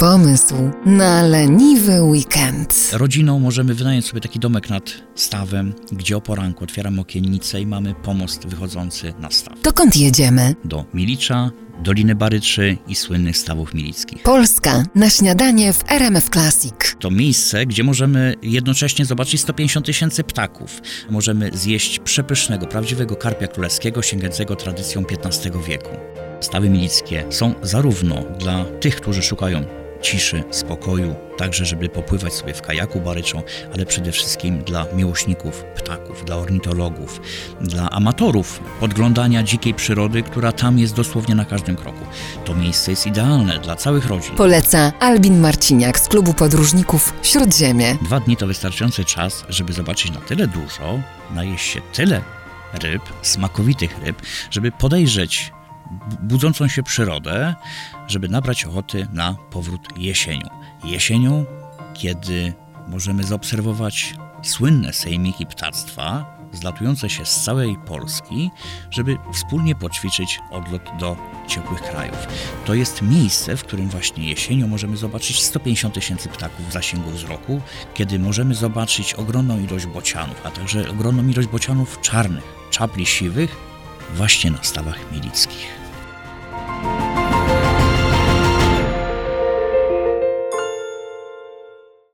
Pomysł na leniwy weekend. Rodziną możemy wynająć sobie taki domek nad stawem, gdzie o poranku otwieramy okiennicę i mamy pomost wychodzący na staw. Dokąd jedziemy? Do Milicza, Doliny Baryczy i słynnych stawów milickich. Polska na śniadanie w RMF Classic. To miejsce, gdzie możemy jednocześnie zobaczyć 150 tysięcy ptaków. Możemy zjeść przepysznego, prawdziwego karpia królewskiego, sięgającego tradycją XV wieku. Stawy milickie są zarówno dla tych, którzy szukają ciszy, spokoju, także żeby popływać sobie w kajaku baryczą, ale przede wszystkim dla miłośników ptaków, dla ornitologów, dla amatorów podglądania dzikiej przyrody, która tam jest dosłownie na każdym kroku. To miejsce jest idealne dla całych rodzin. Poleca Albin Marciniak z klubu podróżników Śródziemie. Dwa dni to wystarczający czas, żeby zobaczyć na tyle dużo, najeść się tyle ryb, smakowitych ryb, żeby podejrzeć budzącą się przyrodę, żeby nabrać ochoty na powrót jesienią. Jesienią, kiedy możemy zaobserwować słynne sejmiki ptactwa, zlatujące się z całej Polski, żeby wspólnie poćwiczyć odlot do ciepłych krajów. To jest miejsce, w którym właśnie jesienią możemy zobaczyć 150 tysięcy ptaków w zasięgu wzroku, kiedy możemy zobaczyć ogromną ilość bocianów, a także ogromną ilość bocianów czarnych, czapli siwych, właśnie na stawach milickich.